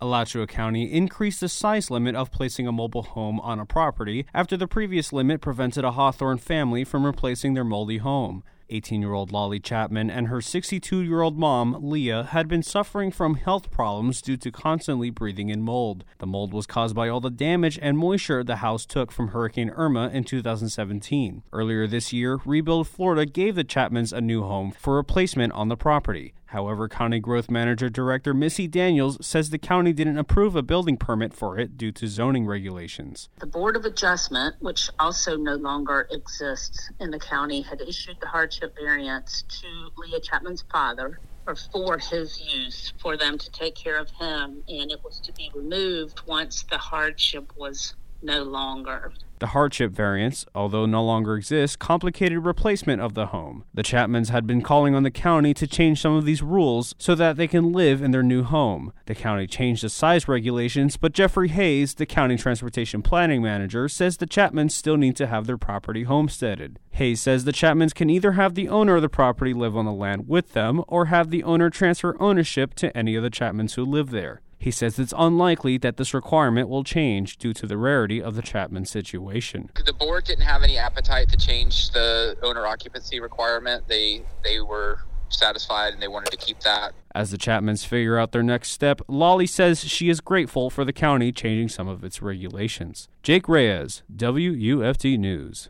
Alachua County increased the size limit of placing a mobile home on a property after the previous limit prevented a Hawthorne family from replacing their moldy home. 18 year old Lolly Chapman and her 62 year old mom, Leah, had been suffering from health problems due to constantly breathing in mold. The mold was caused by all the damage and moisture the house took from Hurricane Irma in 2017. Earlier this year, Rebuild Florida gave the Chapmans a new home for replacement on the property. However, County Growth Manager Director Missy Daniels says the county didn't approve a building permit for it due to zoning regulations. The Board of Adjustment, which also no longer exists in the county, had issued the hardship variance to Leah Chapman's father or for his use for them to take care of him, and it was to be removed once the hardship was no longer. The hardship variance, although no longer exists, complicated replacement of the home. The Chapmans had been calling on the county to change some of these rules so that they can live in their new home. The county changed the size regulations, but Jeffrey Hayes, the county transportation planning manager, says the Chapmans still need to have their property homesteaded. Hayes says the Chapmans can either have the owner of the property live on the land with them or have the owner transfer ownership to any of the Chapmans who live there. He says it's unlikely that this requirement will change due to the rarity of the Chapman situation. The board didn't have any appetite to change the owner occupancy requirement. They they were satisfied and they wanted to keep that. As the Chapmans figure out their next step, Lolly says she is grateful for the county changing some of its regulations. Jake Reyes, WUFT News.